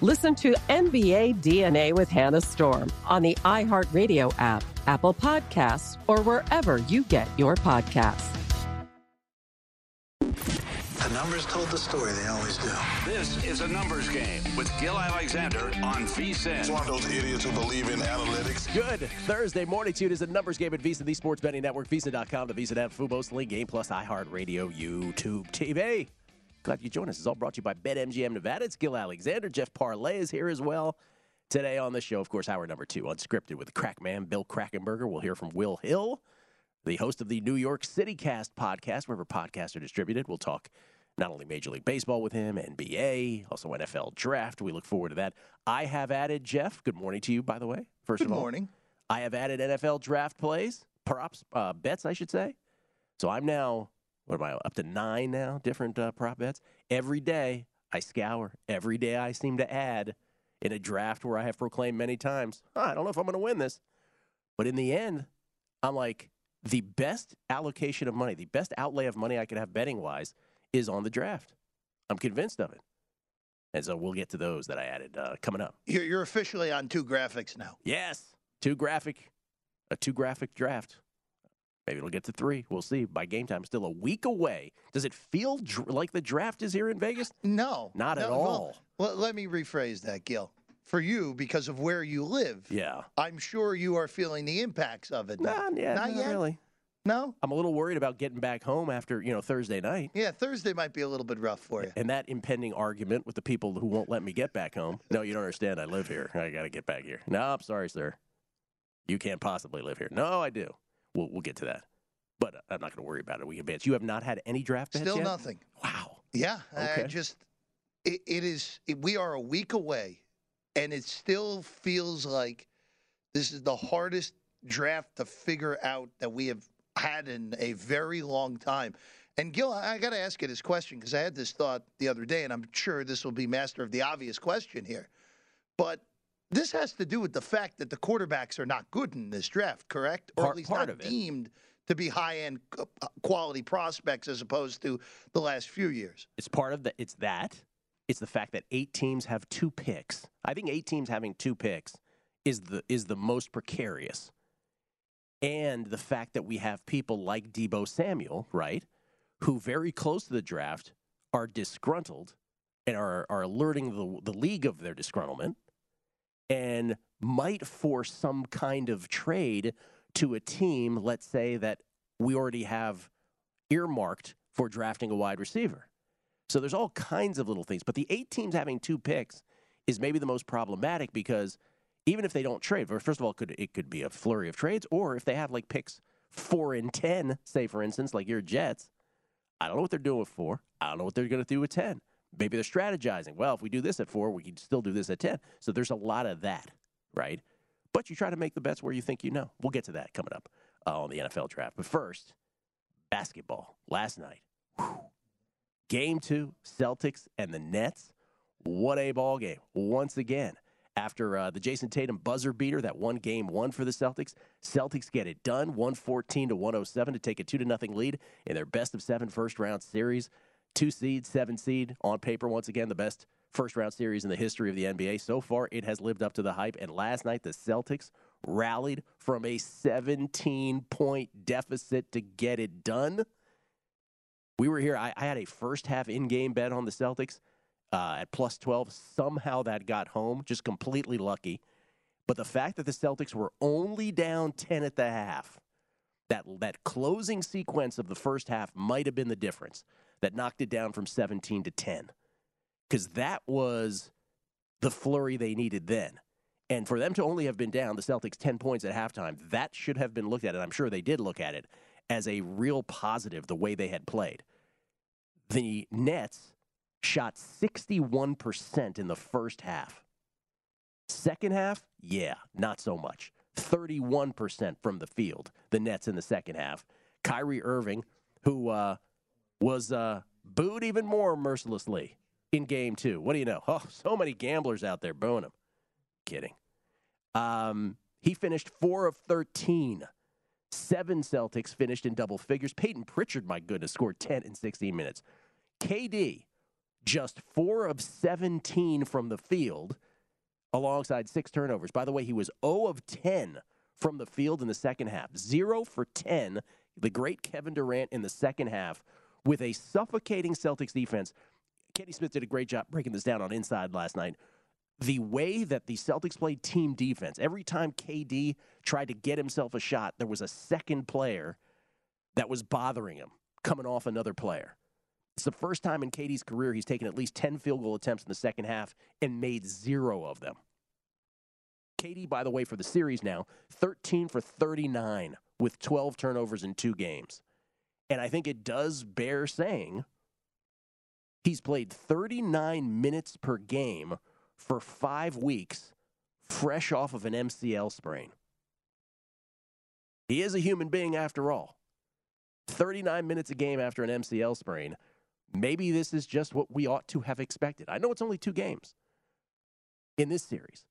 Listen to NBA DNA with Hannah Storm on the iHeartRadio app, Apple Podcasts, or wherever you get your podcasts. The numbers told the story, they always do. This is a numbers game with Gil Alexander on VSIN. It's one of those idiots who believe in analytics. Good Thursday morning tune is a numbers game at VSIN, the sports betting network, VSIN.com, the VSIN app, Fubo's Link Game Plus, iHeartRadio, YouTube TV. Glad you joined us. It's all brought to you by BetMGM Nevada. It's Gil Alexander. Jeff Parlay is here as well. Today on the show, of course, hour number two, unscripted with the crack man, Bill Krackomberger. We'll hear from Will Hill, the host of the New York City Cast podcast, wherever podcasts are distributed. We'll talk not only Major League Baseball with him, NBA, also NFL draft. We look forward to that. I have added, Jeff, good morning to you, by the way. First Good of all, morning. I have added NFL draft plays, props, uh, bets, I should say. So I'm now, what am I, up to nine now, different uh, prop bets. Every day I scour. Every day I seem to add in a draft where I have proclaimed many times, "Oh, I don't know if I'm going to win this. But in the end, I'm like, the best allocation of money, the best outlay of money I could have betting wise is on the draft. I'm convinced of it. And so we'll get to those that I added uh, coming up. You're, you're officially on two graphics now. Yes, two graphic, a two graphic draft. Maybe it'll get to three. We'll see. By game time, still a week away. Does it feel dr- like the draft is here in Vegas? No. Not at all. Well, well, let me rephrase that, Gil. For you, because of where you live, Yeah. I'm sure you are feeling the impacts of it. now. Nah, yeah, Not not yet? really. No? I'm a little worried about getting back home after you know Thursday night. Yeah, Thursday might be a little bit rough for you. And that impending argument with the people who won't let me get back home. No, you don't understand. I live here. I got to get back here. No, I'm sorry, sir. You can't possibly live here. No, I do. We'll, we'll get to that. But I'm not going to worry about it. We can advance. You have not had any draft bets Still yet? nothing. Wow. Yeah, I Okay. just it, it is. It, we are a week away, and it still feels like this is the hardest draft to figure out that we have had in a very long time. And Gil, I got to ask you this question because I had this thought the other day, and I'm sure this will be master of the obvious question here, but. This has to do with the fact that the quarterbacks are not good in this draft, correct? Or Part- at least not deemed to be high-end uh, quality prospects as opposed to the last few years. It's part of the. It's that. It's the fact that eight teams have two picks. I think eight teams having two picks is the is the most precarious. And the fact that we have people like Deebo Samuel, right, who very close to the draft are disgruntled and are are alerting the the league of their disgruntlement and might force some kind of trade to a team, let's say that we already have earmarked for drafting a wide receiver. So there's all kinds of little things. But the eight teams having two picks is maybe the most problematic because even if they don't trade, first of all, it could it could be a flurry of trades, or if they have like picks four and ten, say for instance, like your Jets, I don't know what they're doing with four. I don't know what they're going to do with ten. Maybe they're strategizing. Well, if we do this at four, we can still do this at ten. So there's a lot of that, right? But you try to make the bets where you think you know. We'll get to that coming up uh, on the NFL draft. But first, basketball last night. Whew. Game two, Celtics and the Nets. What a ball game once again. After uh, the Jayson Tatum buzzer beater that won game one for the Celtics, Celtics get it done, 114 to 107 to take a two to nothing lead in their best of seven first round series. Two seed, seven seed on paper. Once again, the best first round series in the history of the NBA. So far, it has lived up to the hype. And last night, the Celtics rallied from a 17 point deficit to get it done. We were here. I, I had a first half in game bet on the Celtics uh, at plus 12. Somehow that got home, just completely lucky. But the fact that the Celtics were only down 10 at the half, that, that closing sequence of the first half might have been the difference that knocked it down from 17 to 10. Because that was the flurry they needed then. And for them to only have been down the Celtics 10 points at halftime, that should have been looked at, and I'm sure they did look at it, as a real positive the way they had played. The Nets shot 61% in the first half. Second half, yeah, not so much. 31% from the field, the Nets in the second half. Kyrie Irving, who uh, was uh, booed even more mercilessly in game two. What do you know? Oh, so many gamblers out there booing him. Kidding. Um, he finished 4 of 13. Seven Celtics finished in double figures. Payton Pritchard, my goodness, scored 10 in 16 minutes. KD, just four of 17 from the field, alongside six turnovers. By the way, he was 0 of 10 from the field in the second half. Zero for 10, the great Kevin Durant in the second half, with a suffocating Celtics defense. Kenny Smith did a great job breaking this down on Inside last night. The way that the Celtics played team defense, every time KD tried to get himself a shot, there was a second player that was bothering him coming off another player. It's the first time in KD's career he's taken at least 10 field goal attempts in the second half and made zero of them. KD, by the way, for the series now, 13 for 39 with 12 turnovers in two games. And I think it does bear saying he's played 39 minutes per game for five weeks, fresh off of an MCL sprain. He is a human being after all. 39 minutes a game after an MCL sprain maybe this is just what we ought to have expected. I know it's only two games in this series,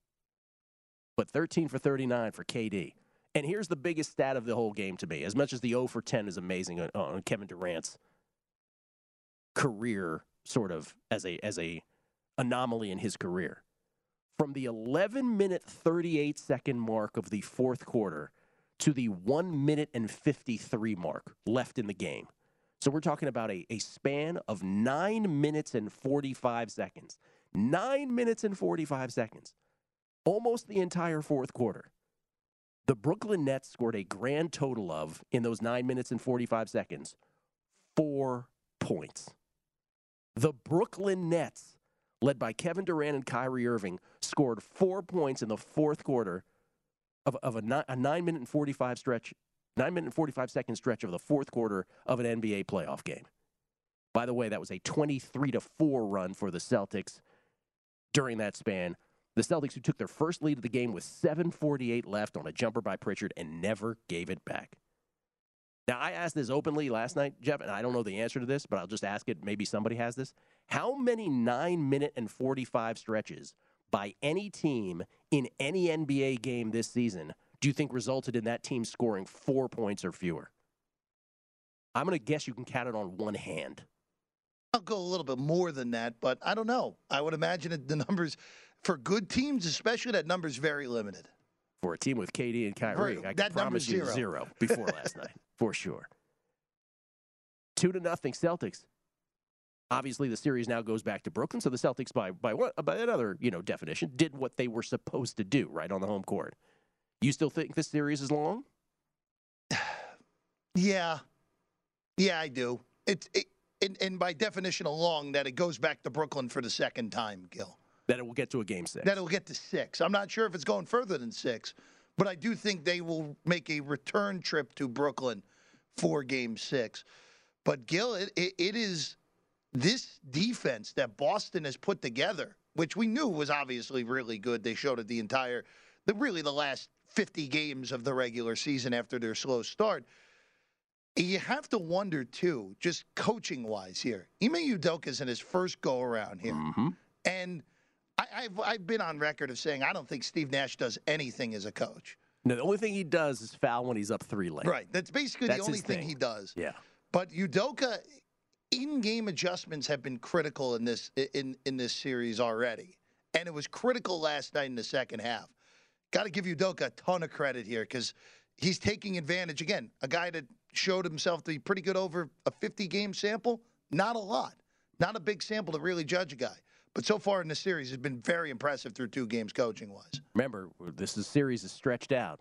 but 13 for 39 for KD. And here's the biggest stat of the whole game to me. As much as the 0 for 10 is amazing on, on Kevin Durant's career, sort of as a as a anomaly in his career, from the 11 minute 38 second mark of the fourth quarter to the 1 minute and 53 mark left in the game so we're talking about a, a span of nine minutes and 45 seconds. Nine minutes and 45 seconds. Almost the entire fourth quarter. The Brooklyn Nets scored a grand total of, in those nine minutes and 45 seconds, four points. The Brooklyn Nets, led by Kevin Durant and Kyrie Irving, scored four points in the fourth quarter of, of a, nine, a nine minute and 45 stretch Nine minute and 45 second stretch of the fourth quarter of an NBA playoff game. By the way, that was a 23 to 4 run for the Celtics during that span. The Celtics, who took their first lead of the game with 7.48 left on a jumper by Pritchard and never gave it back. Now, I asked this openly last night, Jeff, and I don't know the answer to this, but I'll just ask it. Maybe somebody has this. How many nine minute and 45 stretches by any team in any NBA game this season do you think resulted in that team scoring four points or fewer? I'm going to guess you can count it on one hand. I'll go a little bit more than that, but I don't know. I would imagine the numbers for good teams, especially, that number's very limited. For a team with KD and Kyrie, right. I that promise you zero. zero before last night, for sure. Two to nothing Celtics. Obviously, the series now goes back to Brooklyn, so the Celtics, by by what by another you know definition, did what they were supposed to do right on the home court. You still think this series is long? yeah. Yeah, I do. It, it and, and by definition along, that it goes back to Brooklyn for the second time, Gil. That it will get to a game six. That it'll get to six. I'm not sure if it's going further than six, but I do think they will make a return trip to Brooklyn for game six. But Gil, it, it, it is this defense that Boston has put together, which we knew was obviously really good. They showed it the entire, the really the last 50 games of the regular season after their slow start. You have to wonder too, just coaching wise here. Ime Udoka's in his first go around here, mm-hmm. and I, have I've been on record of saying I don't think Steve Nash does anything as a coach. No, the only thing he does is foul when he's up three late. Right. That's basically That's the only thing. thing he does. Yeah. But Udoka, in-game adjustments have been critical in this in in this series already, and it was critical last night in the second half. Got to give Udoka a ton of credit here because he's taking advantage again. A guy that showed himself to be pretty good over a 50-game sample. Not a lot, not a big sample to really judge a guy. But so far in the series, has been very impressive through two games coaching wise. Remember, this is, series is stretched out.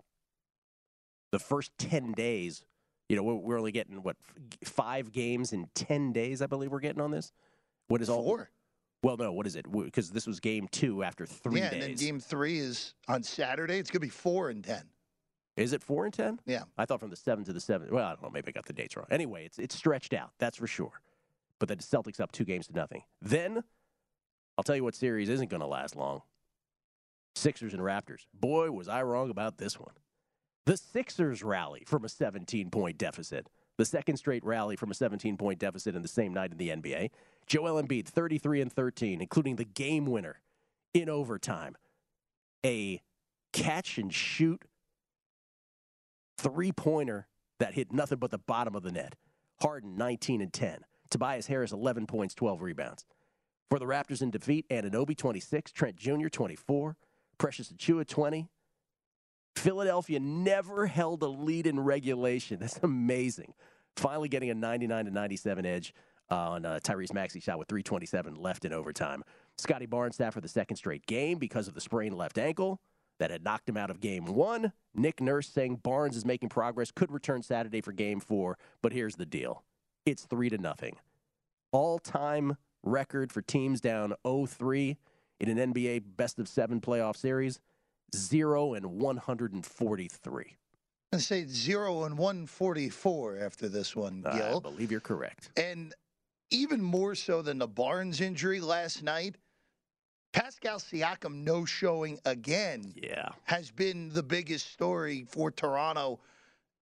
The first 10 days, you know, we're, we're only getting, what, five games in 10 days, I believe we're getting on this? What is all? Well, no, what is it? Because this was game two after three yeah, days. and then game three is on Saturday. It's going to be four and 10. Is it four and ten? Yeah. I thought from the seven to the seven. Well, I don't know. Maybe I got the dates wrong. Anyway, it's it's stretched out. That's for sure. But the Celtics up two games to nothing. Then I'll tell you what series isn't going to last long. Sixers and Raptors. Boy, was I wrong about this one. The Sixers rally from a 17 point deficit. The second straight rally from a 17 point deficit in the same night in the NBA. Joel Embiid, 33 and 13, including the game winner in overtime. A catch and shoot three pointer that hit nothing but the bottom of the net. Harden, 19 and 10. Tobias Harris, 11 points, 12 rebounds. For the Raptors in defeat, Anunoby, 26. Trent Jr., 24. Precious Achiuwa, 20. Philadelphia never held a lead in regulation. That's amazing. Finally getting a 99 to 97 edge on uh, Tyrese Maxey shot with 327 left in overtime. Scottie Barnes sat for the second straight game because of the sprained left ankle that had knocked him out of game one. Nick Nurse saying Barnes is making progress, could return Saturday for game four, but here's the deal. It's three to nothing. All time record for teams down 0-3 in an NBA best of seven playoff series, zero and 143. I say zero and 144 after this one, Gil. I believe you're correct. And even more so than the Barnes injury last night, Pascal Siakam no showing again yeah. has been the biggest story for Toronto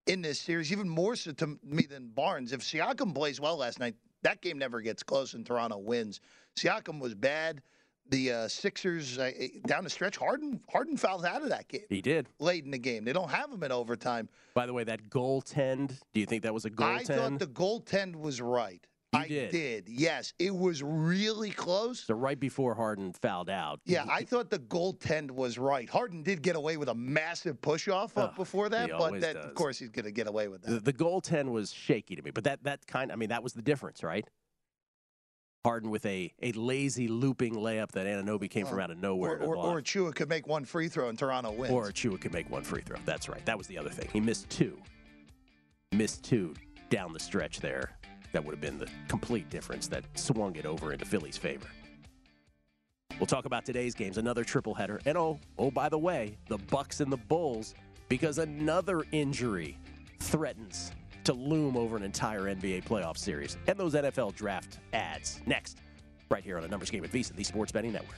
in this series, even more so to me than Barnes. If Siakam plays well last night, that game never gets close and Toronto wins. Siakam was bad. The uh, Sixers uh, down the stretch, Harden Harden fouled out of that game. He did late in the game. They don't have him in overtime. By the way, that goaltend. Do you think that was a goaltend? I thought the goaltend was right. You I did. did. Yes, it was really close. So right before Harden fouled out. Yeah, I thought the goaltend was right. Harden did get away with a massive push off Oh, before that, but that, does. of course he's going to get away with that. The, the goaltend was shaky to me, but that that kind. I mean, that was the difference, right? Harden with a, a lazy looping layup that Anunoby came from out of nowhere. or, or, or Chua could make one free throw and Toronto wins. Or Chua could make one free throw. That's right. That was the other thing. He missed two. Missed two down the stretch there. That would have been the complete difference that swung it over into Philly's favor. We'll talk about today's games, another triple header. And oh, oh, by the way, the Bucks and the Bulls, because another injury threatens to loom over an entire NBA playoff series. And those NFL draft ads. Next, right here on a numbers game at VSiN, the Sports Betting Network.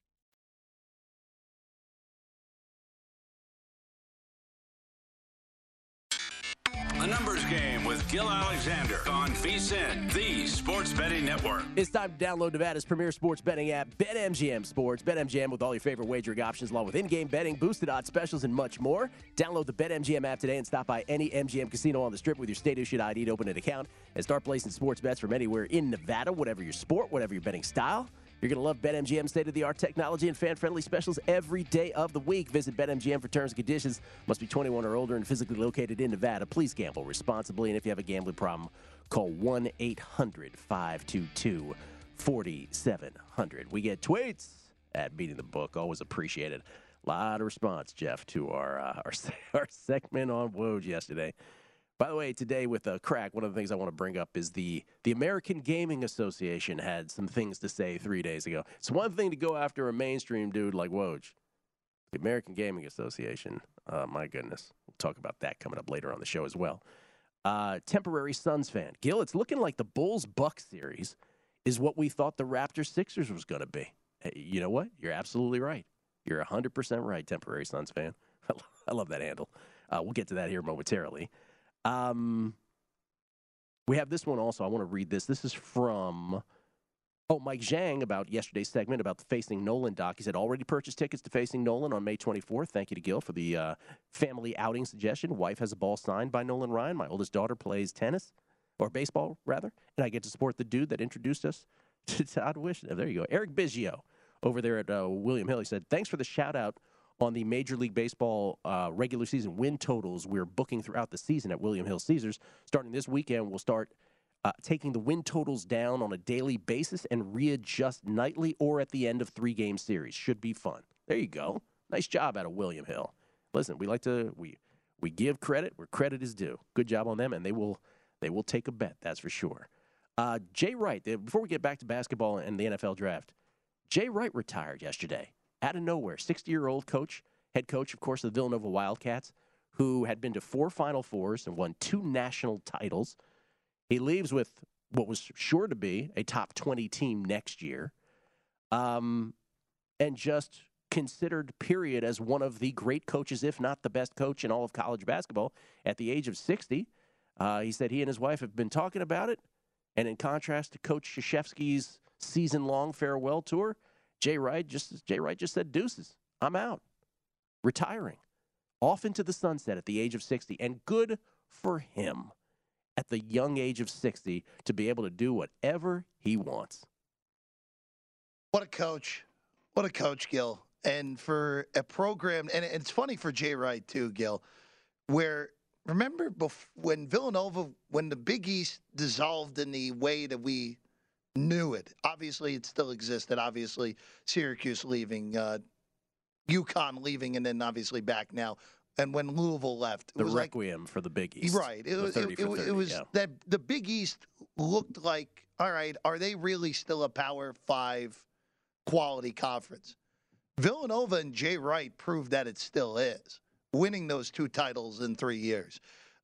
Numbers game with Gil Alexander on VSIN, the Sports Betting Network. It's time to download Nevada's premier sports betting app, BetMGM Sports. BetMGM with all your favorite wagering options, along with in-game betting, boosted odds specials, and much more. Download the BetMGM app today and stop by any MGM casino on the Strip with your state-issued ID to open an account and start placing sports bets from anywhere in Nevada, whatever your sport, whatever your betting style. You're going to love BetMGM state of the art technology and fan friendly specials every day of the week. Visit BetMGM for terms and conditions. Must be 21 or older and physically located in Nevada. Please gamble responsibly. And if you have a gambling problem, call 1 800 522 4700. We get tweets at Beating the Book. Always appreciated. A lot of response, Jeff, to our, uh, our, our segment on Woj yesterday. By the way, today with uh, crack, one of the things I want to bring up is the the American Gaming Association had some things to say three days ago. It's one thing to go after a mainstream dude like Woj. The American Gaming Association, uh, my goodness, we'll talk about that coming up later on the show as well. Uh, temporary Suns fan, Gil. It's looking like the Bulls Bucks series is what we thought the Raptors Sixers was going to be. Hey, you know what? You're absolutely right. You're 100% right, temporary Suns fan. I love that handle. Uh, we'll get to that here momentarily. Um, we have this one also. I want to read this. This is from oh Mike Zhang about yesterday's segment about the Facing Nolan doc. He said already purchased tickets to Facing Nolan on May 24th. Thank you to Gil for the uh, family outing suggestion. Wife has a ball signed by Nolan Ryan. My oldest daughter plays tennis or baseball rather, and I get to support the dude that introduced us to Todd Wish. There you go, Eric Biggio over there at uh, William Hill. He said thanks for the shout out on the Major League Baseball uh, regular season win totals we're booking throughout the season at William Hill Caesars. Starting this weekend, we'll start uh, taking the win totals down on a daily basis and readjust nightly or at the end of three game series. Should be fun. There you go. Nice job out of William Hill. Listen, we like to we we give credit where credit is due. Good job on them, and they will they will take a bet. That's for sure. Uh, Jay Wright. Before we get back to basketball and the NFL draft, Jay Wright retired yesterday out of nowhere. 60 year old coach, head coach, of course, of the Villanova Wildcats, who had been to four Final Fours and won two national titles. He leaves with what was sure to be a top 20 team next year, um, and just considered, period, as one of the great coaches, if not the best coach in all of college basketball at the age of 60. Uh, he said he and his wife have been talking about it, and in contrast to Coach Krzyzewski's season-long farewell tour, Jay Wright just Jay Wright just said, "Deuces, I'm out, retiring, off into the sunset at the age of 60." And good for him, at the young age of 60, to be able to do whatever he wants. What a coach. What a coach, Gil. And for a program, and it's funny for Jay Wright, too, Gil, where remember when Villanova, when the Big East dissolved in the way that we knew it, obviously it still existed. Obviously, Syracuse leaving, uh, UConn leaving, and then obviously back now. And when Louisville left, it The was like requiem for the Big East. Right. It was, 30 it, for it was- 30, it was yeah. that the Big East looked like, all right, are they really still a Power Five quality conference? Villanova and Jay Wright proved that it still is, winning those two titles in three years,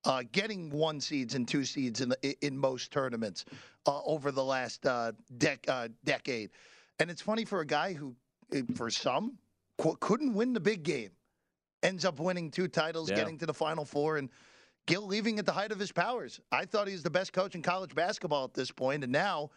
uh, getting one seeds and two seeds in the, in most tournaments uh, over the last uh, dec- uh, decade. And it's funny for a guy who, eh, for some, qu- couldn't win the big game, ends up winning two titles, Yeah. getting to the Final Four, and Gil leaving at the height of his powers. I thought he was the best coach in college basketball at this point, and now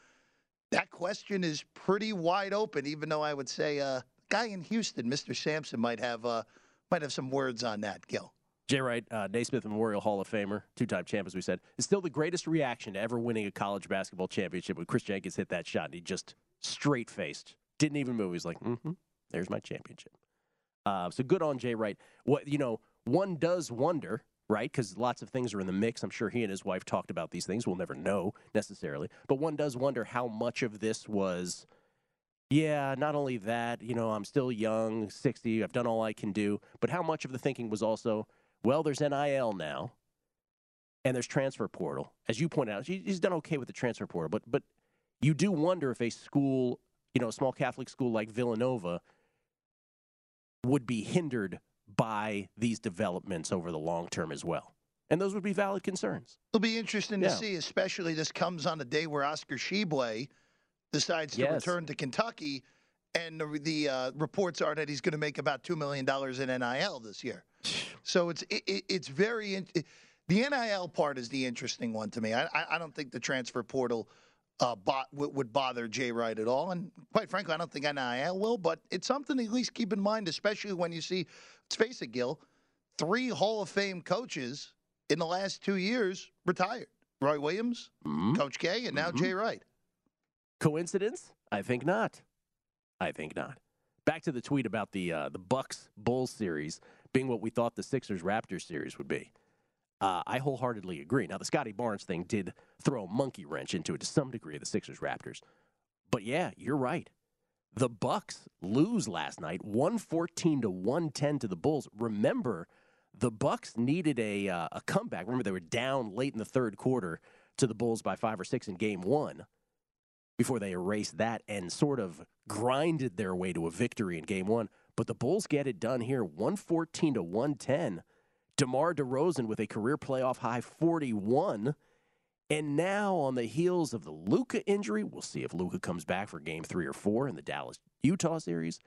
that question is pretty wide open. Even though I would say, uh, guy in Houston, Mr. Sampson, might have uh, might have some words on that. Gil. Jay Wright, uh, Naismith Memorial Hall of Famer, two-time champ, as we said, is still the greatest reaction to ever winning a college basketball championship when Chris Jenkins hit that shot and he just straight-faced, didn't even move. He's like, "Mm-hmm, there's my championship." Uh, so good on Jay Wright. What you know, one does wonder, right? Because lots of things are in the mix. I'm sure he and his wife talked about these things. We'll never know necessarily, but one does wonder how much of this was. Yeah, not only that, you know, I'm still young, 60, I've done all I can do, but how much of the thinking was also, well, there's NIL now, and there's transfer portal. As you pointed out, he- he's done okay with the transfer portal, but but you do wonder if a school, you know, a small Catholic school like Villanova, would be hindered by these developments over the long term as well, and those would be valid concerns. It'll be interesting to see, especially this comes on a day where Oscar Tshiebwe decides to Yes. return to Kentucky, and the, the uh, reports are that he's going to make about two million dollars in NIL this year. So it's it, it- it's very in, it- the NIL part is the interesting one to me. I I, I don't think the transfer portal. Uh, bo- would would bother Jay Wright at all, and quite frankly, I don't think NIL will. But it's something to at least keep in mind, especially when you see. Let's face it, Gil. Three Hall of Fame coaches in the last two years retired. Roy Williams, Coach K, and now Jay Wright. Coincidence? I think not. I think not. Back to the tweet about the uh, the Bucks Bulls series being what we thought the Sixers Raptors series would be. Uh, I wholeheartedly agree. Now the Scottie Barnes thing did throw a monkey wrench into it to some degree. The Sixers Raptors, but yeah, you're right. The Bucks lose last night, one fourteen to one ten to the Bulls. Remember, the Bucks needed a uh, a comeback. Remember, they were down late in the third quarter to the Bulls by five or six in Game One before they erased that and sort of grinded their way to a victory in game one. But the Bulls get it done here, 114 to 110. DeMar DeRozan with a career playoff high 41. And now on the heels of the Luka injury, we'll see if Luka comes back for game three or four in the Dallas Utah series.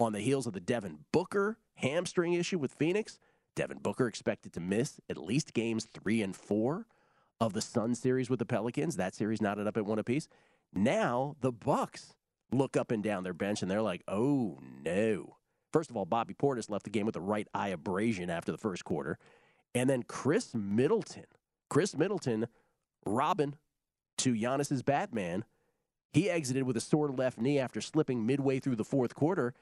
On the heels of the Devin Booker hamstring issue with Phoenix, Devin Booker expected to miss at least games three and four of the Sun series with the Pelicans. That series knotted up at one apiece. Now the Bucks look up and down their bench and they're like, "Oh no!" First of all, Bobby Portis left the game with a right eye abrasion after the first quarter, and then Khris Middleton, Khris Middleton, Robin to Giannis's Batman, he exited with a sore left knee after slipping midway through the fourth quarter.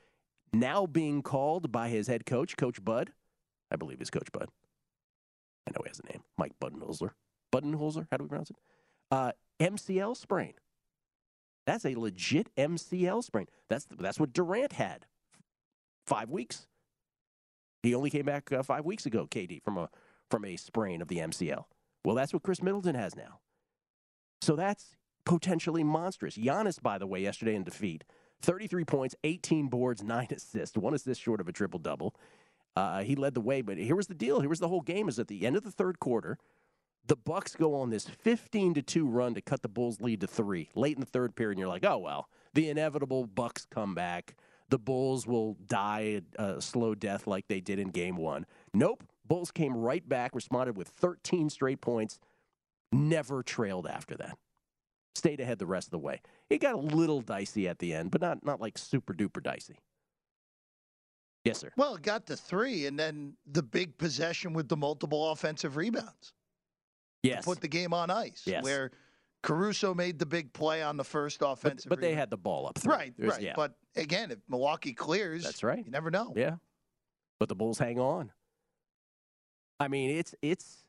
Now being called by his head coach, Coach Bud, I believe is Coach Bud. I know he has a name, Mike Budenholzer. Budenholzer, how do we pronounce it? Uh, MCL sprain. That's a legit MCL sprain. That's that's what Durant had. Five weeks. He only came back uh, five weeks ago, KD, from a from a sprain of the MCL. Well, that's what Khris Middleton has now. So that's potentially monstrous. Giannis, by the way, yesterday in defeat, 33 points, 18 boards, nine assists, one assist short of a triple double. Uh, he led the way, but here was the deal. Here was the whole game. Is at the end of the third quarter, the Bucks go on this 15 to two run to cut the Bulls' lead to three late in the third period. And you're like, oh well, the inevitable Bucks comeback. The Bulls will die a, slow death like they did in Game One. Nope. Bulls came right back, responded with 13 straight points, Never trailed after that. Stayed ahead the rest of the way. It got a little dicey at the end, but not not like super duper dicey. Yes, sir. Well, it got to three, and then the big possession with the multiple offensive rebounds. Yes. To put the game on ice. Yes. Where Caruso made the big play on the first offensive but they had the ball up. Three. Right, There's- right. Yeah. But again, if Milwaukee clears, That's right. You never know. Yeah. But the Bulls hang on. I mean, it's it's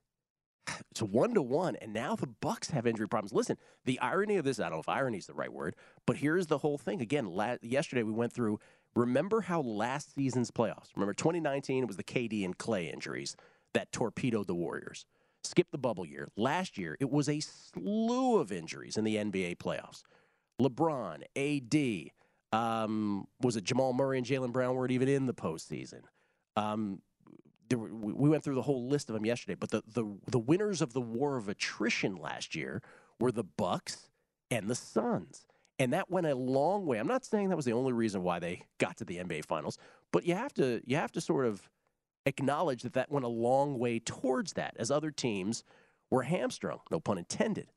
it's one to one, and now the Bucks have injury problems. Listen, the irony of this, I don't know if irony is the right word, but here's the whole thing. Again, la- yesterday we went through, remember how last season's playoffs, remember 2019, it was the KD and Clay injuries that torpedoed the Warriors. Skip the bubble year. Last year, it was a slew of injuries in the NBA playoffs. LeBron, AD, um, was it Jamal Murray and Jaylen Brown weren't even in the postseason. Um, were, we we went through the whole list of them yesterday, but the, the the winners of the war of attrition last year were the Bucks and the Suns, and that went a long way. I'm not saying that was the only reason why they got to the NBA Finals, but you have to you have to sort of acknowledge that that went a long way towards that, as other teams were hamstrung, no pun intended,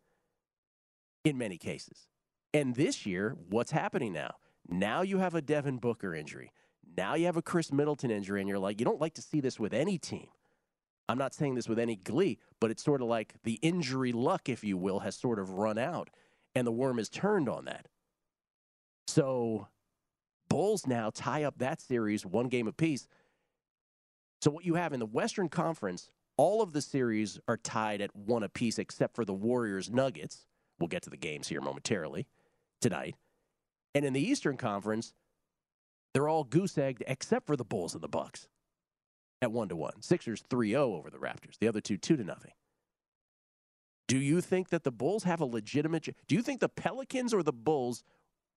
in many cases. And this year, what's happening now? Now you have a Devin Booker injury. Now you have a Khris Middleton injury, and you're like, you don't like to see this with any team. I'm not saying this with any glee, but it's sort of like the injury luck, if you will, has sort of run out, and the worm has turned on that. So, Bulls now tie up that series one game apiece. So, what you have in the Western Conference, all of the series are tied at one apiece except for the Warriors Nuggets. We'll get to the games here momentarily tonight. And in the Eastern Conference, they're all goose egged except for the Bulls and the Bucks at one to one. Sixers 3-0 over the Raptors. The other two two to nothing. Do you think that the Bulls have a legitimate? Do you think the Pelicans or the Bulls,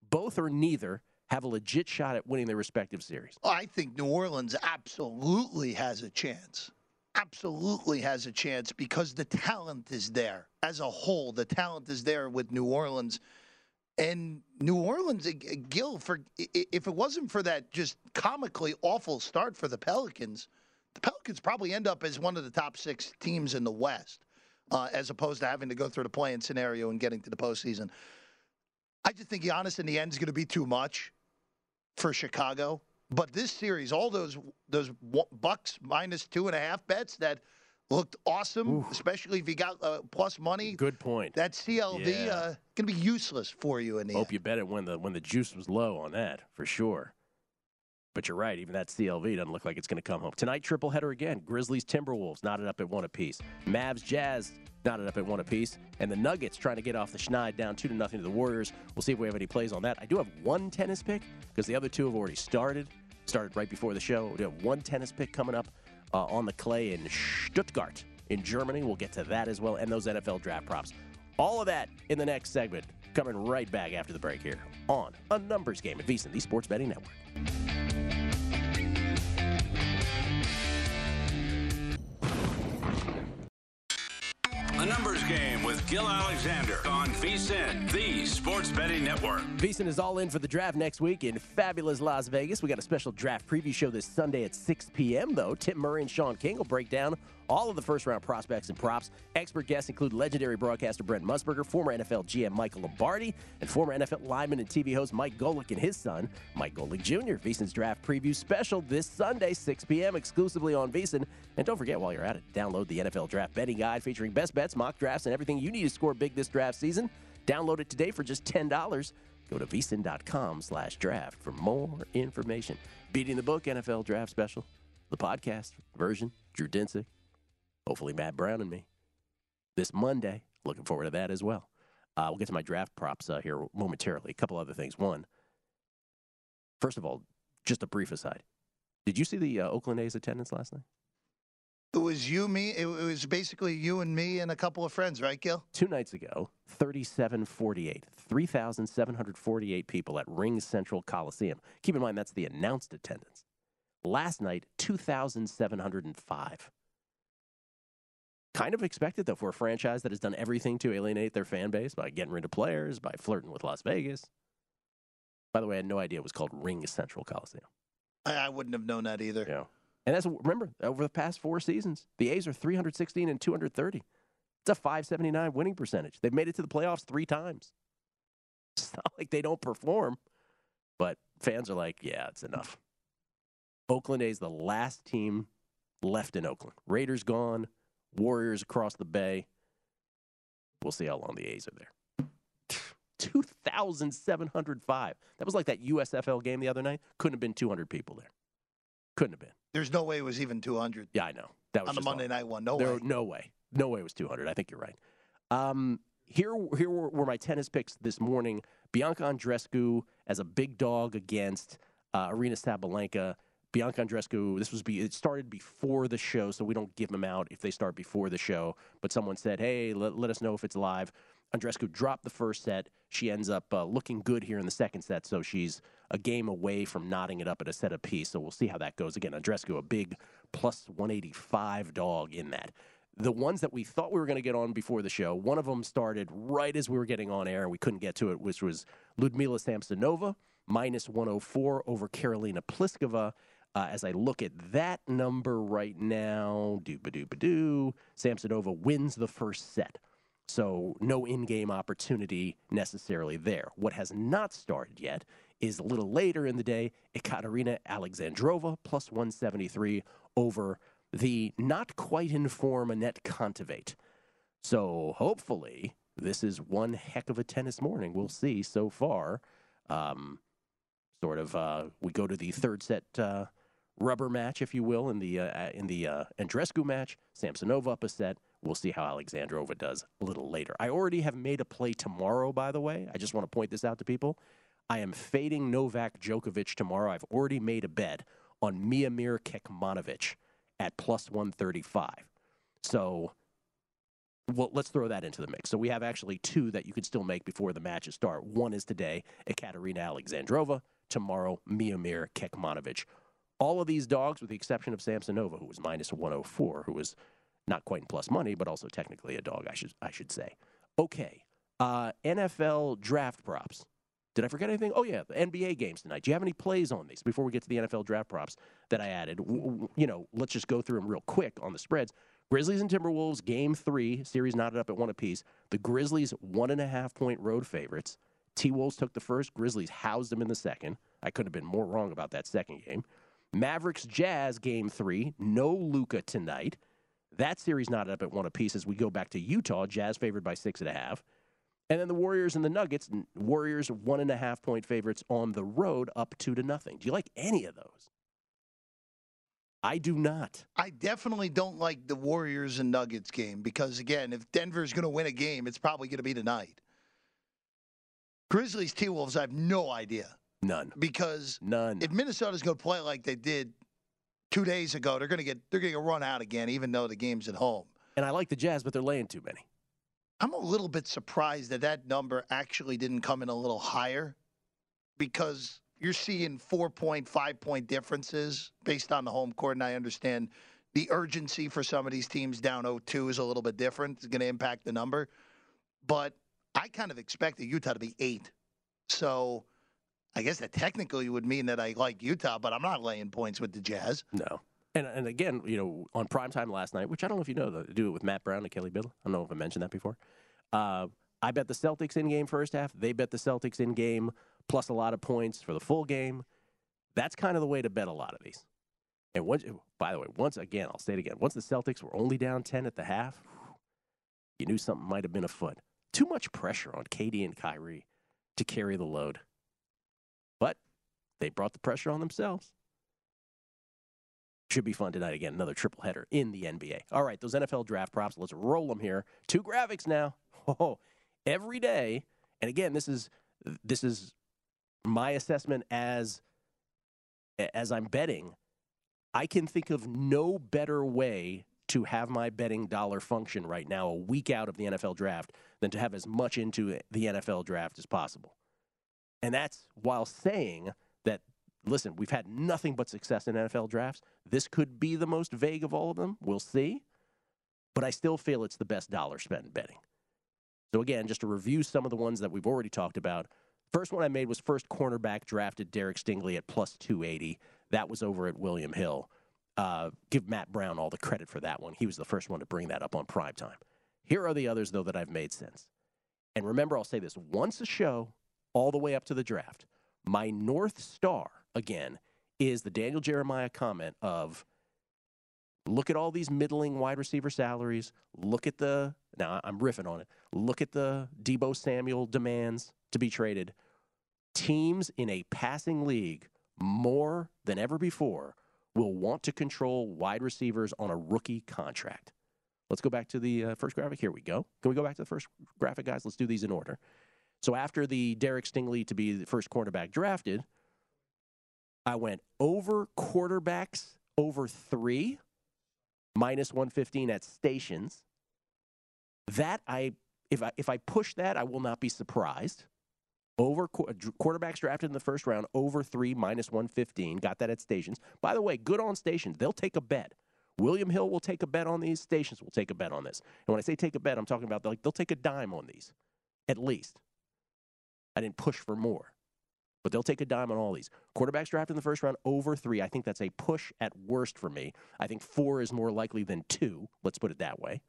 both or neither, have a legit shot at winning their respective series? I think New Orleans absolutely has a chance. Absolutely has a chance because the talent is there as a whole. The talent is there with New Orleans. And New Orleans, uh, uh, Gil, for if it wasn't for that just comically awful start for the Pelicans, the Pelicans probably end up as one of the top six teams in the West, uh, as opposed to having to go through the play-in scenario and getting to the postseason. I just think Giannis in the end is going to be too much for Chicago. But this series, all those those Bucks minus two and a half bets that looked awesome, especially if you got uh, plus money. Good point. That CLV Yeah. uh, going to be useless for you in the Hope end. you bet it when the when the juice was low on that for sure. But you're right. Even that CLV doesn't look like it's going to come home tonight. Triple header again. Grizzlies Timberwolves knotted up at one apiece. Mavs Jazz knotted up at one apiece, and the Nuggets trying to get off the schneid down two to nothing to the Warriors. We'll see if we have any plays on that. I do have one tennis pick because the other two have already started. Started right before the show. We have one tennis pick coming up uh, on the clay in Stuttgart in Germany. We'll get to that as well, and those NFL draft props. All of that in the next segment. Coming right back after the break here on a numbers game at VSiN, the Sports Betting Network. Gil Alexander on VSIN, the Sports Betting Network. VSiN is all in for the draft next week in fabulous Las Vegas. We got a special draft preview show this Sunday at 6 p.m., though. Tim Murray and Sean King will break down all of the first round prospects and props. Expert guests include legendary broadcaster Brent Musburger, former NFL GM Michael Lombardi, and former NFL lineman and TV host Mike Golic and his son, Mike Golic Jr. VSiN's draft preview special this Sunday, 6 p.m., exclusively on VSiN. And don't forget, while you're at it, download the NFL Draft Betting Guide featuring best bets, mock drafts, and everything you need to score big this draft season. Download it today for just $10. Go to vsin.com slash draft for more information. Beating the Book NFL Draft Special, the podcast version, Drew Dinsick, hopefully Matt Brown and me. This Monday, looking forward to that as well. Uh, we'll get to my draft props uh, here momentarily. A couple other things. One, first of all, just a brief aside. Did you see the uh, Oakland A's attendance last night? It was you, me. It was basically you and me and a couple of friends, right, Gil? Two nights ago, 3748, 3,748 people at Ring Central Coliseum. Keep in mind, that's the announced attendance. Last night, 2,705. Kind of expected, though, for a franchise that has done everything to alienate their fan base by getting rid of players, by flirting with Las Vegas. By the way, I had no idea it was called Ring Central Coliseum. I, I wouldn't have known that either. Yeah. And that's remember over the past four seasons, the A's are 316 and 230. It's a 579 winning percentage. They've made it to the playoffs three times. It's not like they don't perform, but fans are like, yeah, it's enough. Oakland A's the last team left in Oakland. Raiders gone, Warriors across the bay. We'll see how long the A's are there. 2,705. That was like that USFL game the other night. Couldn't have been 200 people there. Couldn't have been. There's no way it was even 200. Yeah, I know. That was on the Monday awful. night one. No There- way. No way. No way it was 200. I think you're right. Um, here, here were, were my tennis picks this morning. Bianca Andreescu as a big dog against uh, Aryna Sabalenka. Bianca Andreescu, this was be, it started before the show, so we don't give them out if they start before the show. But someone said, hey, let, let us know if it's live. Andreescu dropped the first set. She ends up uh, looking good here in the second set, so she's a game away from knotting it up at a set apiece. So we'll see how that goes. Again, Andreescu, a big plus 185 dog in that. The ones that we thought we were going to get on before the show, one of them started right as we were getting on air and we couldn't get to it, which was Ludmila Samsonova, minus 104 over Karolina Pliskova. Uh, as I look at that number right now, doo ba doo ba doo, Samsonova wins the first set. So no in-game opportunity necessarily there. What has not started yet is a little later in the day, Ekaterina Alexandrova plus 173 over the not quite in form Anett Kontaveit. So hopefully this is one heck of a tennis morning. We'll see so far. Um, sort of, uh, we go to the third set uh, rubber match, if you will, in the uh, in the uh, Andreescu match. Samsonova up a set. We'll see how Alexandrova does a little later. I already have made a play tomorrow, by the way. I just want to point this out to people. I am fading Novak Djokovic tomorrow. I've already made a bet on Miomir Kekmanovic at plus 135. So well, let's throw that into the mix. So we have actually two that you can still make before the matches start. One is today, Ekaterina Alexandrova. Tomorrow, Miomir Kekmanovic. All of these dogs, with the exception of Samsonova, who was minus 104, who was not quite in plus money, but also technically a dog, I should I should say. Okay, uh, NFL draft props. Did I forget anything? Oh yeah, the NBA games tonight. Do you have any plays on these before we get to the NFL draft props that I added? W- You know, let's just go through them real quick on the spreads. Grizzlies and Timberwolves, game three, series knotted up at one apiece. The Grizzlies, one and a half point road favorites. T Wolves took the first, Grizzlies housed them in the second. I couldn't have been more wrong about that second game. Mavericks Jazz, game three, no Luka tonight. That series knotted up at one apiece as we go back to Utah, Jazz favored by six and a half. And then the Warriors and the Nuggets, Warriors one and a half point favorites on the road, up two to nothing. Do you like any of those? I do not. I definitely don't like the Warriors and Nuggets game because, again, if Denver's going to win a game, it's probably going to be tonight. Grizzlies, T Wolves, I have no idea. None. Because None. if Minnesota's going to play like they did two days ago, they're going to get they're going to get run out again, even though the game's at home. And I like the Jazz, but they're laying too many. I'm a little bit surprised that that number actually didn't come in a little higher because you're seeing four point, five point differences based on the home court. And I understand the urgency for some of these teams down 0 2 is a little bit different. It's going to impact the number. But I kind of expected Utah to be eight. So I guess that technically would mean that I like Utah, but I'm not laying points with the Jazz. No. And, and again, you know, on primetime last night, which I don't know if you know, do it with Matt Brown and Kelly Biddle. I don't know if I mentioned that before. Uh, I bet the Celtics in game first half. They bet the Celtics in game plus a lot of points for the full game. That's kind of the way to bet a lot of these. And once, by the way, once again, I'll say it again. Once the Celtics were only down 10 at the half, you knew something might have been afoot. Too much pressure on KD and Kyrie to carry the load. They brought the pressure on themselves. Should be fun tonight. Again, another triple header in the NBA. All right, those NFL draft props. Let's roll them here. Two graphics now. Oh, every day. And again, this is this is my assessment as as I'm betting. I can think of no better way to have my betting dollar function right now, a week out of the NFL draft, than to have as much into the NFL draft as possible. And that's while saying that, listen, we've had nothing but success in NFL drafts. This could be the most vague of all of them. We'll see. But I still feel it's the best dollar spent in betting. So, again, just to review some of the ones that we've already talked about. First one I made was first cornerback drafted Derek Stingley at plus 280. That was over at William Hill. Uh, give Matt Brown all the credit for that one. He was the first one to bring that up on prime time. Here are the others, though, that I've made since. And remember, I'll say this once a show, all the way up to the draft. My North Star, again, is the Daniel Jeremiah comment of look at all these middling wide receiver salaries. Look at the, now I'm riffing on it. Look at the Deebo Samuel demands to be traded. Teams in a passing league more than ever before will want to control wide receivers on a rookie contract. Let's go back to the uh, first graphic. Here we go. Can we go back to the first graphic, guys? Let's do these in order. So after the Derek Stingley to be the first cornerback drafted, I went over quarterbacks over three, minus 115 at stations. That I, if I if I push that, I will not be surprised. Over uh, quarterbacks drafted in the first round, over three, minus 115. Got that at stations. By the way, good on stations. They'll take a bet. William Hill will take a bet on these. Stations will take a bet on this. And when I say take a bet, I'm talking about like they'll take a dime on these, at least. I didn't push for more, but they'll take a dime on all these. Quarterbacks drafted in the first round over three. I think that's a push at worst for me. I think four is more likely than two. Let's put it that way.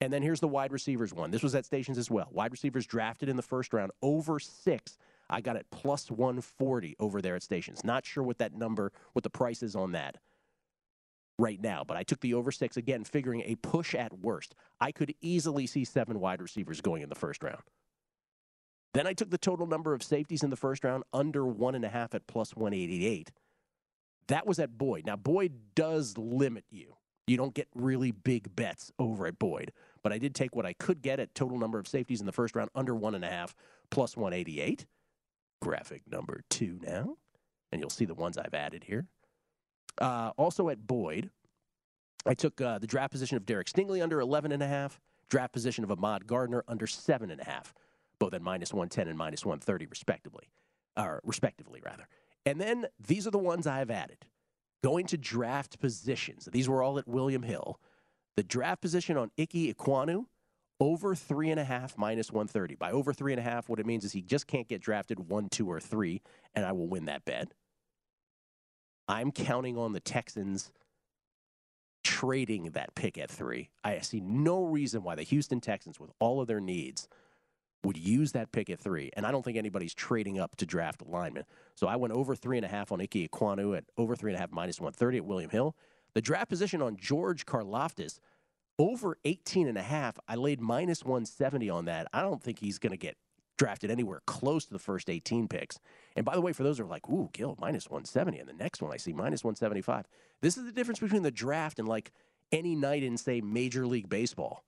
And then here's the wide receivers one. This was at stations as well. Wide receivers drafted in the first round over six. I got it plus 140 over there at stations. Not sure what that number, what the price is on that right now, but I took the over six again, figuring a push at worst. I could easily see seven wide receivers going in the first round. Then I took the total number of safeties in the first round under one and a half at plus 188. That was at Boyd. Now, Boyd does limit you. You don't get really big bets over at Boyd but I did take what I could get at total number of safeties in the first round under one and a half plus 188. Graphic number two now, and you'll see the ones I've added here. Uh, also at Boyd, I took uh, the draft position of Derek Stingley under 11 and a half, draft position of Ahmad Gardner under seven and a half, both at minus 110 and minus 130 respectively, or respectively rather. And then these are the ones I've added. Going to draft positions. These were all at William Hill. The draft position on Ike Ekwonu, over three and a half minus 130. By over three and a half, what it means is he just can't get drafted one, two, or three, and I will win that bet. I'm counting on the Texans trading that pick at three. I see no reason why the Houston Texans, with all of their needs, would use that pick at three. And I don't think anybody's trading up to draft a lineman. So I went over three and a half on Ike Ekwonu at over three and a half minus 130 at William Hill. The draft position on George Karlaftis, over 18 and a half. I laid minus 170 on that. I don't think he's going to get drafted anywhere close to the first 18 picks. And by the way, for those who are like, ooh, Gil, minus 170. And the next one I see minus 175. This is the difference between the draft and like any night in, say, Major League Baseball.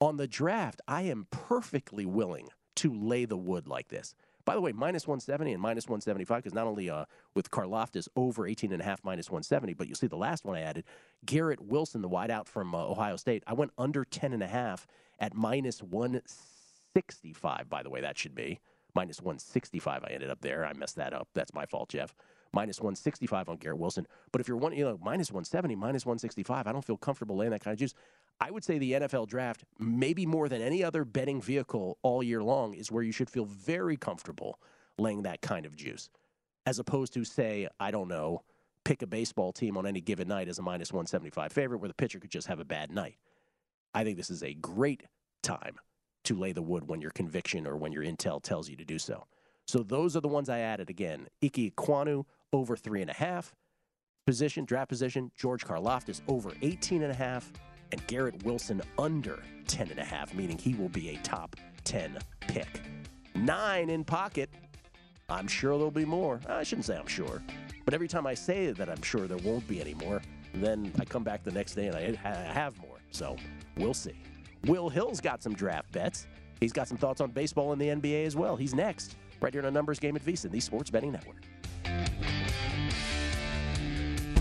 On the draft, I am perfectly willing to lay the wood like this. By the way, minus 170 and minus 175, because not only uh, with Karlaftis over 18 and a half minus 170, but you'll see the last one I added, Garrett Wilson, the wideout from uh, Ohio State. I went under 10 and a half at minus 165, by the way, that should be. Minus 165, I ended up there. I messed that up. That's my fault, Jeff minus 165 on Garrett Wilson. But if you're one, you know, minus 170, minus 165, I don't feel comfortable laying that kind of juice. I would say the NFL draft, maybe more than any other betting vehicle all year long, is where you should feel very comfortable laying that kind of juice, as opposed to say, I don't know, pick a baseball team on any given night as a minus 175 favorite, where the pitcher could just have a bad night. I think this is a great time to lay the wood when your conviction or when your intel tells you to do so. So those are the ones I added again. Ike Ekwonu over three and a half. Position, draft position, George Karlaftis over 18 and a half, and Garrett Wilson under 10 and a half, meaning he will be a top 10 pick. Nine in pocket. I'm sure there'll be more. I shouldn't say I'm sure, but every time I say that I'm sure there won't be any more, then I come back the next day and I have more. So we'll see. Will Hill's got some draft bets. He's got some thoughts on baseball in the NBA as well. He's next, right here on a numbers game at VSiN, the Sports Betting Network.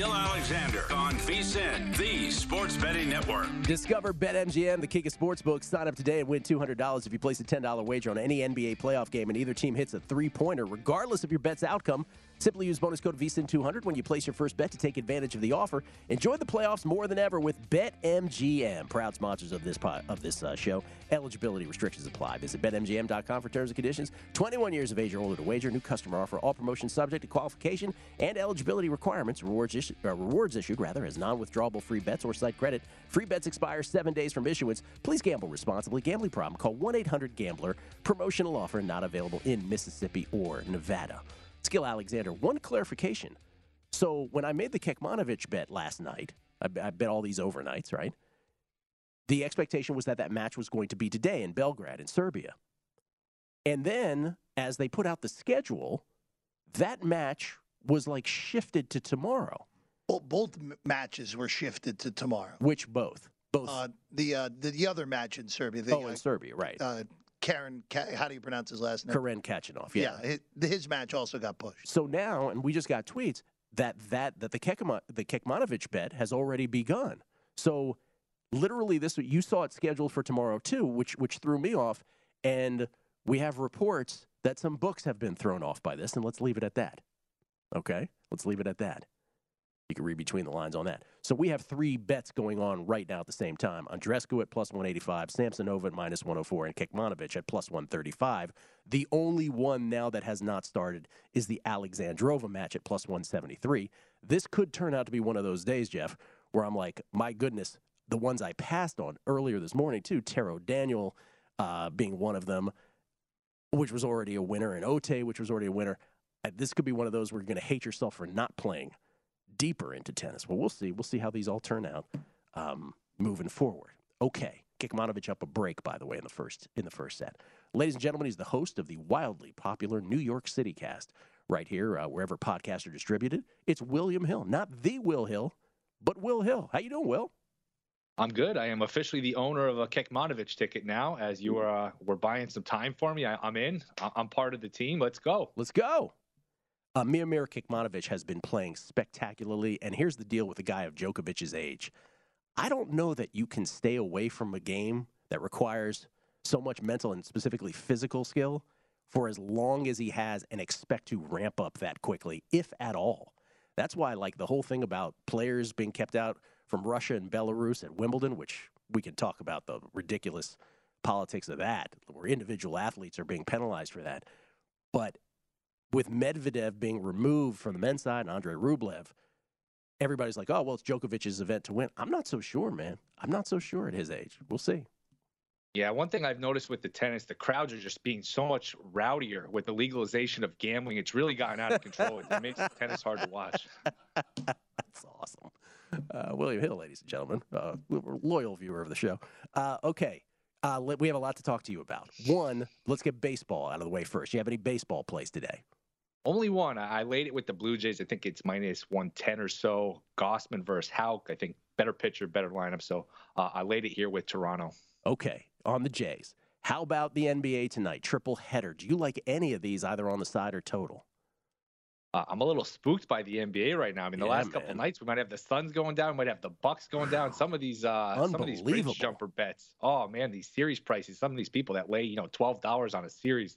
Gil Alexander on VSIN, the Sports Betting Network. Discover BetMGM, the king of sportsbooks. Sign up today and win $200 if you place a $10 wager on any NBA playoff game and either team hits a three-pointer, regardless of your bet's outcome. Simply use bonus code VSIN200 when you place your first bet to take advantage of the offer. Enjoy the playoffs more than ever with BetMGM, proud sponsors of this po- of this uh, show. Eligibility restrictions apply. Visit BetMGM.com for terms and conditions. 21 years of age or older to wager. New customer offer. All promotions subject to qualification and eligibility requirements. Rewards, uh, rewards issued rather as non-withdrawable free bets or site credit. Free bets expire seven days from issuance. Please gamble responsibly. Gambling problem? Call 1-800-GAMBLER. Promotional offer not available in Mississippi or Nevada. Gil Alexander, one clarification. So when I made the Kekmanovic bet last night, I, I bet all these overnights, right? The expectation was that that match was going to be today in Belgrade in Serbia. And then as they put out the schedule, that match was like shifted to tomorrow. Both, both m- matches were shifted to tomorrow. Which both? Both. Uh, the, uh, the the other match in Serbia. The, oh, in Serbia, right. Karen, how do you pronounce his last name? Karen Khachanov, yeah. Yeah, hi- his match also got pushed. So now, and we just got tweets that that that the Kekma, the Kekmanovic bet has already begun. So literally, this you saw it scheduled for tomorrow too, which which threw me off. And we have reports that some books have been thrown off by this, and let's leave it at that. Okay, let's leave it at that. You can read between the lines on that. So we have three bets going on right now at the same time. Andreescu at plus 185, Samsonova at minus 104, and Kekmanovic at plus 135. The only one now that has not started is the Alexandrova match at plus 173. This could turn out to be one of those days, Jeff, where I'm like, my goodness, the ones I passed on earlier this morning, too, Taro Daniel uh, being one of them, which was already a winner, and Otte, which was already a winner. Uh, This could be one of those where you're going to hate yourself for not playing deeper into tennis. Well, we'll see. We'll see how these all turn out um, moving forward. Okay, Kekmanovic up a break, by the way, in the first in the first set. Ladies and gentlemen, he's the host of the wildly popular New York City cast right here, uh, wherever podcasts are distributed. It's William Hill, not the Will Hill, but Will Hill. How you doing, Will? I'm good. I am officially the owner of a Kekmanovic ticket now. As you are, uh, were buying some time for me, I, am in. I, am part of the team. Let's go. Let's go. Uh, Miomir Kekmanovic has been playing spectacularly, and here's the deal with a guy of Djokovic's age. I don't know that you can stay away from a game that requires so much mental and specifically physical skill for as long as he has and expect to ramp up that quickly, if at all. That's why, like the whole thing about players being kept out from Russia and Belarus at Wimbledon, which we can talk about the ridiculous politics of that, where individual athletes are being penalized for that. But with Medvedev being removed from the men's side and Andre Rublev, everybody's like, oh, well, it's Djokovic's event to win. I'm not so sure, man. I'm not so sure at his age. We'll see. Yeah, one thing I've noticed with the tennis, the crowds are just being so much rowdier with the legalization of gambling. It's really gotten out of control. it makes tennis hard to watch. That's awesome. Uh, William Hill, ladies and gentlemen, uh, loyal viewer of the show. Uh, okay, uh, we have a lot to talk to you about. One, let's get baseball out of the way first. You have any baseball plays today? Only one. I laid it with the Blue Jays. I think it's minus 110 or so. Gausman versus Houck. I think better pitcher, better lineup. So uh, I laid it here with Toronto. Okay, on the Jays. How about the NBA tonight? Triple header. Do you like any of these either on the side or total? Uh, I'm a little spooked by the NBA right now. I mean, the yeah, last couple nights we might have the Suns going down, we might have the Bucks going down. Some of these, uh, some of these bridge jumper bets. Oh man, these series prices. Some of these people that lay, you know, twelve dollars on a series.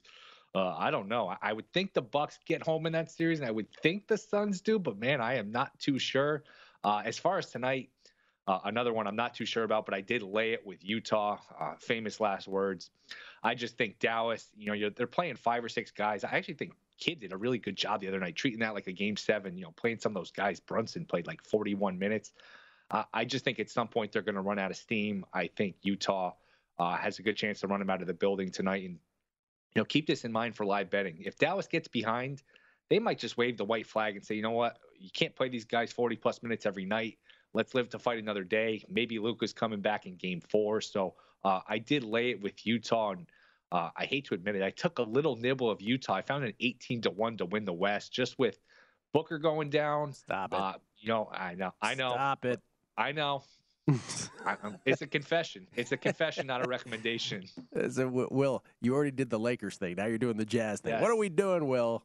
Uh, I don't know. I, would think the Bucks get home in that series, and I would think the Suns do, but man, I am not too sure. Uh, as far as tonight, uh, another one I'm not too sure about, but I did lay it with Utah. Uh, famous last words. I just think Dallas. You know, they're playing five or six guys. I actually think Kidd did a really good job the other night, treating that like a game seven. You know, playing some of those guys. Brunson played like 41 minutes. Uh, I just think at some point they're going to run out of steam. I think Utah uh, has a good chance to run them out of the building tonight, and you know, keep this in mind for live betting. If Dallas gets behind, they might just wave the white flag and say, you know what, you can't play these guys 40 plus minutes every night. Let's live to fight another day. Maybe Luka's coming back in game four. So uh, I did lay it with Utah, and uh, I hate to admit it, I took a little nibble of Utah. I found an 18 to one to win the West just with Booker going down. Stop it. Uh, you know, I know, I know. Stop it. I know. It's a confession. It's a confession, not a recommendation. So, Will, you already did the Lakers thing. Now you're doing the Jazz thing. Yes. What are we doing, Will?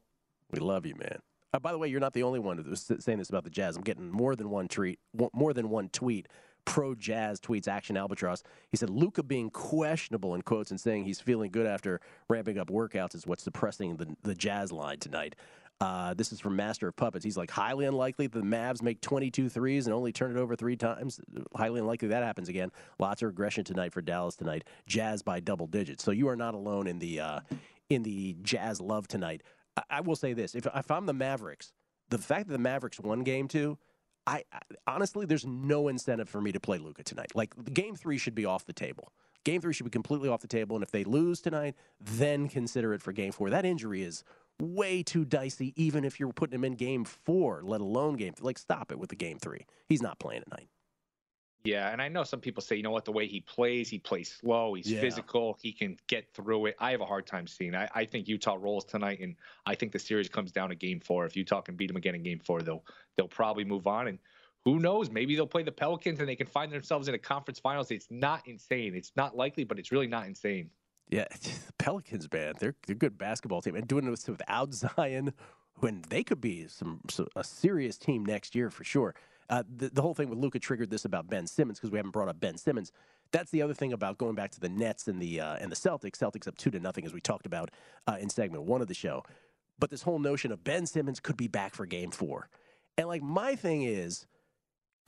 We love you, man. Uh, by the way, you're not the only one who's saying this about the Jazz. I'm getting more than one tweet, more than one tweet. Pro Jazz tweets Action Albatross. He said Luka being questionable in quotes and saying he's feeling good after ramping up workouts is what's suppressing the the Jazz line tonight. Uh, this is from Master of Puppets. He's like, highly unlikely the Mavs make 22 threes and only turn it over three times. Highly unlikely that happens again. Lots of regression tonight for Dallas tonight. Jazz by double digits. So you are not alone in the uh, in the Jazz love tonight. I, I will say this: if, if I'm the Mavericks, the fact that the Mavericks won Game Two, I, I honestly, there's no incentive for me to play Luka tonight. Like Game Three should be off the table. Game three should be completely off the table, and if they lose tonight, then consider it for game four. That injury is way too dicey, even if you're putting him in game four, let alone game. Like, stop it with the game three. He's not playing tonight. Yeah, and I know some people say, you know what, the way he plays, he plays slow, he's yeah. physical, he can get through it. I have a hard time seeing. I, I think Utah rolls tonight, and I think the series comes down to game four. If Utah can beat them again in game four, they'll they'll probably move on. And who knows? Maybe they'll play the Pelicans and they can find themselves in a conference finals. It's not insane. It's not likely, but it's really not insane. Yeah, the Pelicans, man, they're they're a good basketball team, and doing this without Zion, when they could be some, some a serious team next year for sure. Uh, the, the whole thing with Luka triggered this about Ben Simmons because we haven't brought up Ben Simmons. That's the other thing about going back to the Nets and the uh, and the Celtics. Celtics up two to nothing, as we talked about uh, in segment one of the show. But this whole notion of Ben Simmons could be back for Game Four, and like my thing is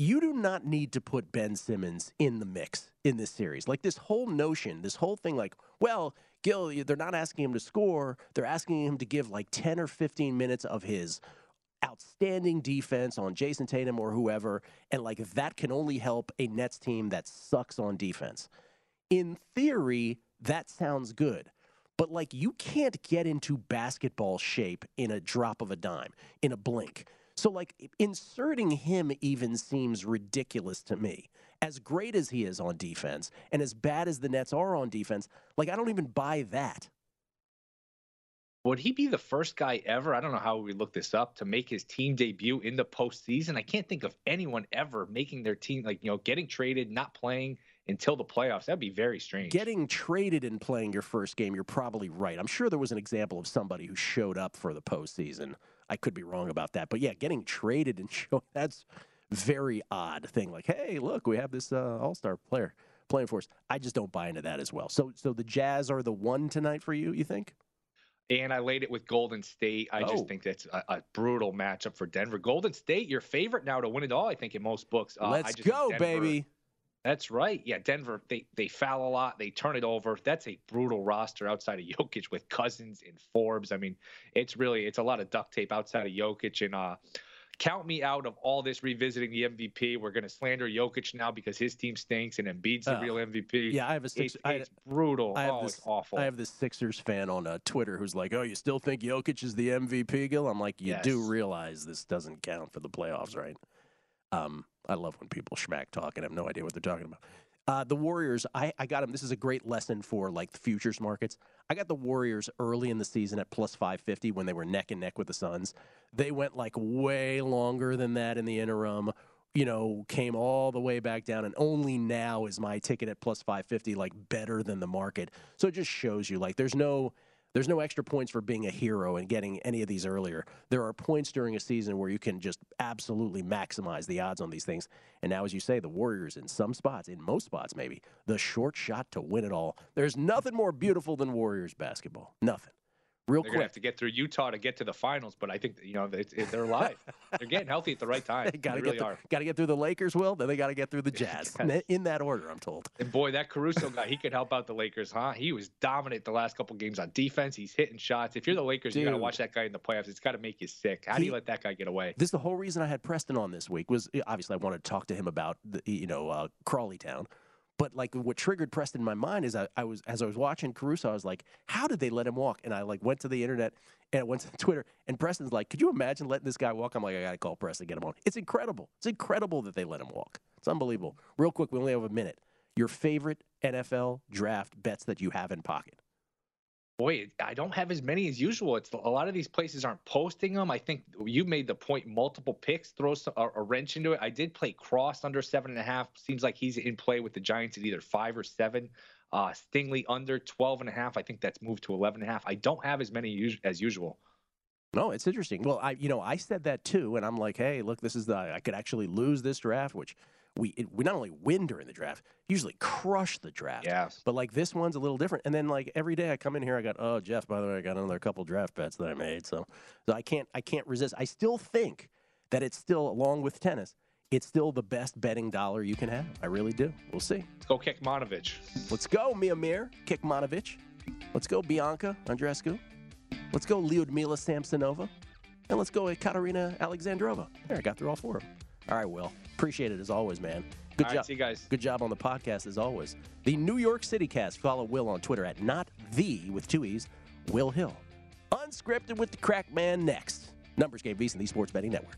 you do not need to put Ben Simmons in the mix in this series. Like this whole notion, this whole thing, like, well, Gil, they're not asking him to score. They're asking him to give like 10 or 15 minutes of his outstanding defense on Jayson Tatum or whoever. And like that can only help a Nets team that sucks on defense. In theory, that sounds good. But like you can't get into basketball shape in a drop of a dime, in a blink. So, like, inserting him even seems ridiculous to me. As great as he is on defense and as bad as the Nets are on defense, like, I don't even buy that. Would he be the first guy ever? I don't know how we look this up to make his team debut in the postseason. I can't think of anyone ever making their team, like, you know, getting traded, not playing until the playoffs. That'd be very strange. Getting traded and playing your first game, you're probably right. I'm sure there was an example of somebody who showed up for the postseason. I could be wrong about that. But yeah, getting traded and show that's very odd thing. Like, hey, look, we have this uh, all star player playing for us. I just don't buy into that as well. So so the Jazz are the one tonight for you, you think? And I laid it with Golden State. I oh. just think that's a, a, brutal matchup for Denver. Golden State, your favorite now to win it all, I think, in most books. Uh, Let's go, Denver, baby. That's right. Yeah, Denver, they, they foul a lot. They turn it over. That's a brutal roster outside of Jokic with Cousins and Forbes. I mean, it's really, it's a lot of duct tape outside of Jokic. And uh, count me out of all this revisiting the MVP. We're going to slander Jokic now because his team stinks and Embiid's the uh, real MVP. Yeah, I have a six. It's, it's brutal. I have oh, this, it's awful. I have this Sixers fan on uh, Twitter who's like, "Oh, you still think Jokic is the MVP, Gil?" I'm like, "You yes. do realize this doesn't count for the playoffs, right?" Um, I love when people schmack talk and have no idea what they're talking about. Uh, the Warriors, I, I got them. This is a great lesson for like the futures markets. I got the Warriors early in the season at plus 550 when they were neck and neck with the Suns. They went like way longer than that in the interim. You know, came all the way back down, and only now is my ticket at plus 550 like better than the market. So it just shows you like there's no there's no extra points for being a hero and getting any of these earlier. There are points during a season where you can just absolutely maximize the odds on these things. And now, as you say, the Warriors in some spots, in most spots maybe, the short shot to win it all. There's nothing more beautiful than Warriors basketball. Nothing. Real they're quick. gonna have to get through Utah to get to the finals, but I think you know it's, it, they're alive. they're getting healthy at the right time. they got to really get are. Got to get through the Lakers, Will. Then they got to get through the Jazz. yes. In that order, I'm told. And boy, that Caruso guy, he could help out the Lakers, huh? He was dominant the last couple games on defense. He's hitting shots. If you're the Lakers, Dude. you got to watch that guy in the playoffs. It's got to make you sick. How he, do you let that guy get away? This is the whole reason I had Preston on this week. Was obviously I wanted to talk to him about the, you know uh, Crawley Town. But like what triggered Preston in my mind is I, I, was as I was watching Caruso, I was like, how did they let him walk? And I like went to the internet and I went to Twitter and Preston's like, could you imagine letting this guy walk? I'm like, I gotta call Preston, get him on. It's incredible. It's incredible that they let him walk. It's unbelievable. Real quick, we only have a minute. Your favorite NFL draft bets that you have in pocket boy, I don't have as many as usual. It's a lot of these places aren't posting them. I think you made the point multiple picks, throw a, a, wrench into it. I did play Cross under seven and a half. Seems like he's in play with the Giants at either five or seven. Uh, Stingley under 12 and a half. I think that's moved to 11 and a half. I don't have as many as usual. No, it's interesting. Well, I you know I said that too, and I'm like, hey, look, this is the I could actually lose this draft, which we it, we not only win during the draft, usually crush the draft. Yes. But like this one's a little different. And then like every day I come in here, I got oh Jeff, by the way, I got another couple draft bets that I made. So, so I can't I can't resist. I still think that it's still along with tennis. It's still the best betting dollar you can have. I really do. We'll see. Let's go Kekmanovic. Let's go Miomir Kekmanovic. Let's go Bianca Andreescu. Let's go Lyudmila Samsonova. And let's go Katerina Alexandrova. There, I got through all four of them. All right, Will. Appreciate it as always, man. Good All job. Right, see you guys. Good job on the podcast as always. The New York City cast. Follow Will on Twitter at not the with two E's, Will Hill. Unscripted with the crack man next. Numbers game VSiN, the Sports Betting Network.